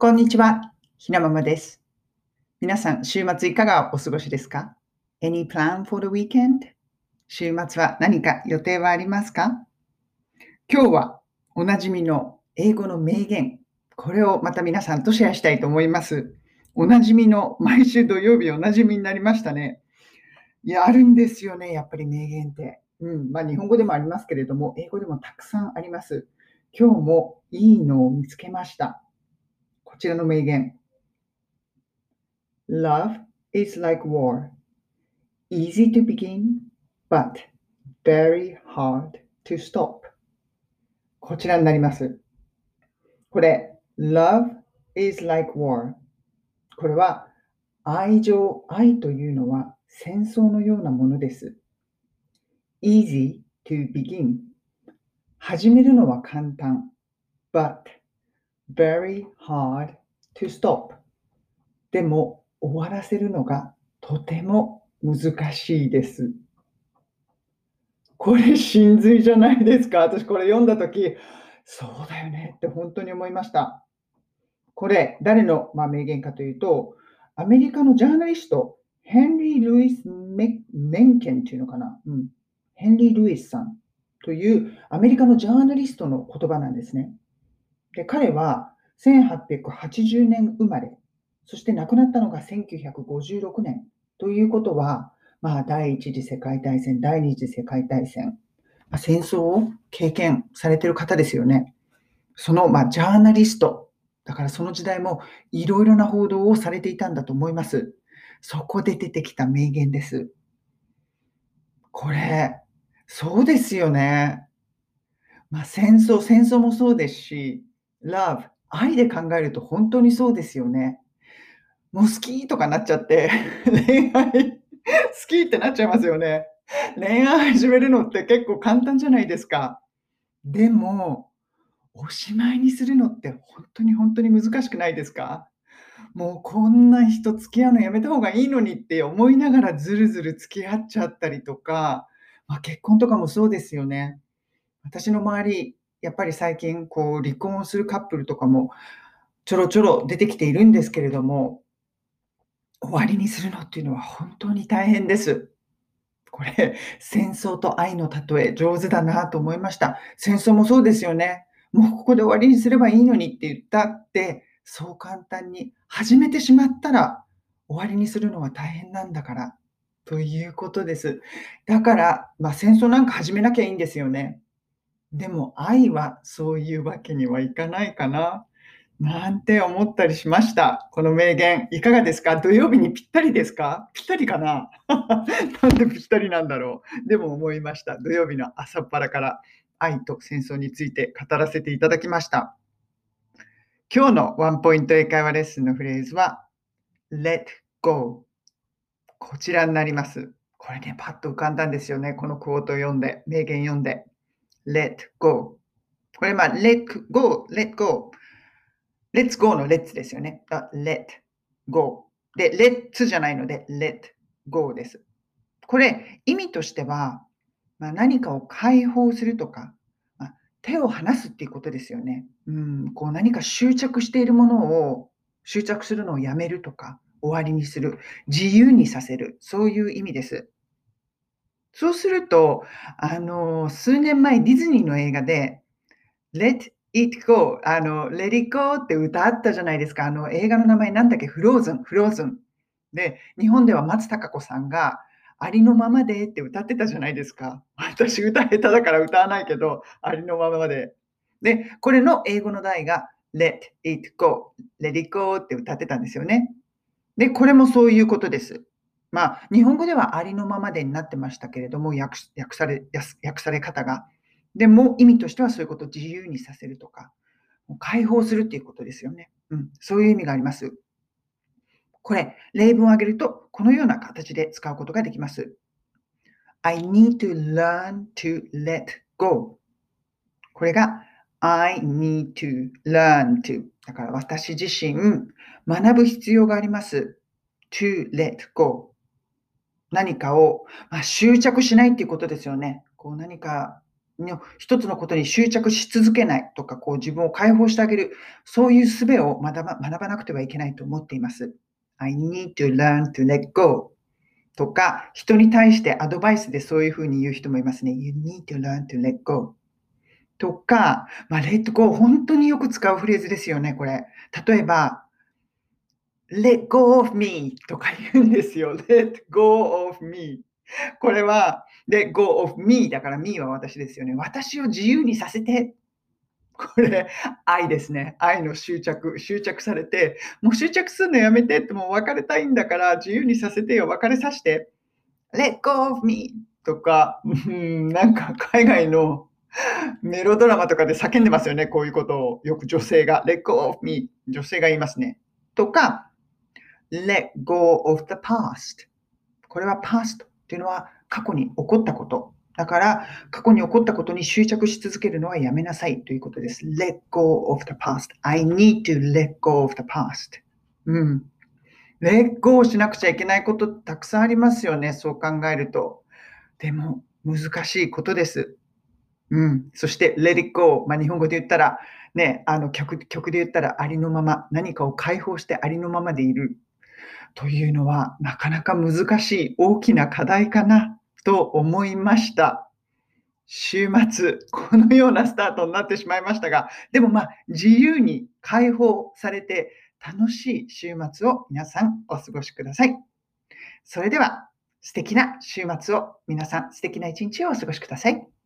こんにちは。ひなままです。皆さん、週末いかがお過ごしですか ?Any plan for the weekend? 週末は何か予定はありますか？今日はおなじみの英語の名言。これをまた皆さんとシェアしたいと思います。おなじみの毎週土曜日おなじみになりましたね。いや、あるんですよね、やっぱり名言って。うん、まあ日本語でもありますけれども、英語でもたくさんあります。今日もいいのを見つけました。こちらの名言。Love is like war. Easy to begin, but very hard to stop. こちらになります。これ、Love is like war. これは愛情、愛というのは戦争のようなものです。Easy to begin. 始めるのは簡単。But very hard to stop. でも終わらせるのがとても難しいです。これ真髄じゃないですか？私これ読んだとき、そうだよねって本当に思いました。これ誰の、ま、名言かというと、アメリカのジャーナリスト、ヘンリー・ルイス・メンケンっていうのかな、うん、ヘンリー・ルイスさんというアメリカのジャーナリストの言葉なんですね。で彼は1880年生まれ、そして亡くなったのが1956年ということは、まあ、第一次世界大戦、第二次世界大戦、まあ、戦争を経験されてる方ですよね。その、まあ、ジャーナリスト、だからその時代もいろいろな報道をされていたんだと思います。そこで出てきた名言です。これ、そうですよね。まあ、戦争、戦争もそうですし、love、愛で考えると本当にそうですよね。もう好きとかなっちゃって、恋愛好きってなっちゃいますよね。恋愛始めるのって結構簡単じゃないですか。でも、おしまいにするのって本当に本当に難しくないですかもうこんな人付き合うのやめた方がいいのにって思いながらずるずる付き合っちゃったりとか、まあ、結婚とかもそうですよね。私の周り、やっぱり最近こう離婚をするカップルとかもちょろちょろ出てきているんですけれども、終わりにするのっていうのは本当に大変です。これ、戦争と愛の例え、上手だなと思いました。戦争もそうですよね。もうここで終わりにすればいいのにって言ったって、そう簡単に始めてしまったら終わりにするのは大変なんだから。ということです。だから、まあ、戦争なんか始めなきゃいいんですよね。でも愛はそういうわけにはいかないかな。なんて思ったりしました。この名言、いかがですか？土曜日にぴったりですか？ぴったりかな？なんでぴったりなんだろうでも思いました。土曜日の朝っぱらから愛と戦争について語らせていただきました。今日のワンポイント英会話レッスンのフレーズは Let go こちらになります。これね、パッと浮かんだんですよね。このクォートを読んで、名言読んで。Let go これまあ、let go, let go Let's go の let's ですよね。あ let go。で、let's じゃないので let go です。これ、意味としては、まあ、何かを解放するとか、まあ、手を離すっていうことですよね。うん、こう何か執着しているものを執着するのをやめるとか、終わりにする、自由にさせる、そういう意味です。そうすると、あの、数年前ディズニーの映画で、Let It Go、あの、Let It Go って歌あったじゃないですか。あの、映画の名前なんだっけ？フローズン、フローズン。で、日本では松たか子さんが、ありのままでって歌ってたじゃないですか。私歌下手だから歌わないけど、ありのままで。で、これの英語の題が Let It Go、Let It Go って歌ってたんですよね。で、これもそういうことです。まあ、日本語ではありのままでになってましたけれども、訳訳され訳され方が。でも意味としてはそういうことを自由にさせるとか、もう解放するっていうことですよね。うん、そういう意味があります。これ、例文を挙げると、このような形で使うことができます。I need to learn to let go. これが I need to learn to. だから私自身、学ぶ必要があります。to let go. 何かを、まあ、執着しないっていうことですよね。こう何かの一つのことに執着し続けないとか、こう自分を解放してあげる、そういう術を学ば学ばなくてはいけないと思っています。I need to learn to let go とか、人に対してアドバイスでそういうふうに言う人もいますね。You need to learn to let go とか、まあ、let go 本当によく使うフレーズですよね、これ。例えば、let go of me とか言うんですよ。let go of me これは、で、go of me だから me は私ですよね。私を自由にさせて。これ、愛ですね。愛の執着。執着されて、もう執着するのやめてって、もう別れたいんだから自由にさせてよ。別れさせて。let go of me とか、うん、なんか海外のメロドラマとかで叫んでますよね。こういうことを。よく女性が。let go of me 女性が言いますね。とか、let go of the past これは past っていうのは過去に起こったこと。だから、過去に起こったことに執着し続けるのはやめなさいということです。let go of the past.I need to let go of the past. うん。let go しなくちゃいけないことたくさんありますよね。そう考えると。でも、難しいことです。うん。そして、let it go。まあ、日本語で言ったら、ね、あの曲曲で言ったらありのまま、何かを解放してありのままでいるというのは、なかなか難しい大きな課題かなと思いました。週末、このようなスタートになってしまいましたが、でもまあ、自由に解放されて楽しい週末を皆さんお過ごしください。それでは、素敵な週末を皆さん素敵な一日をお過ごしください。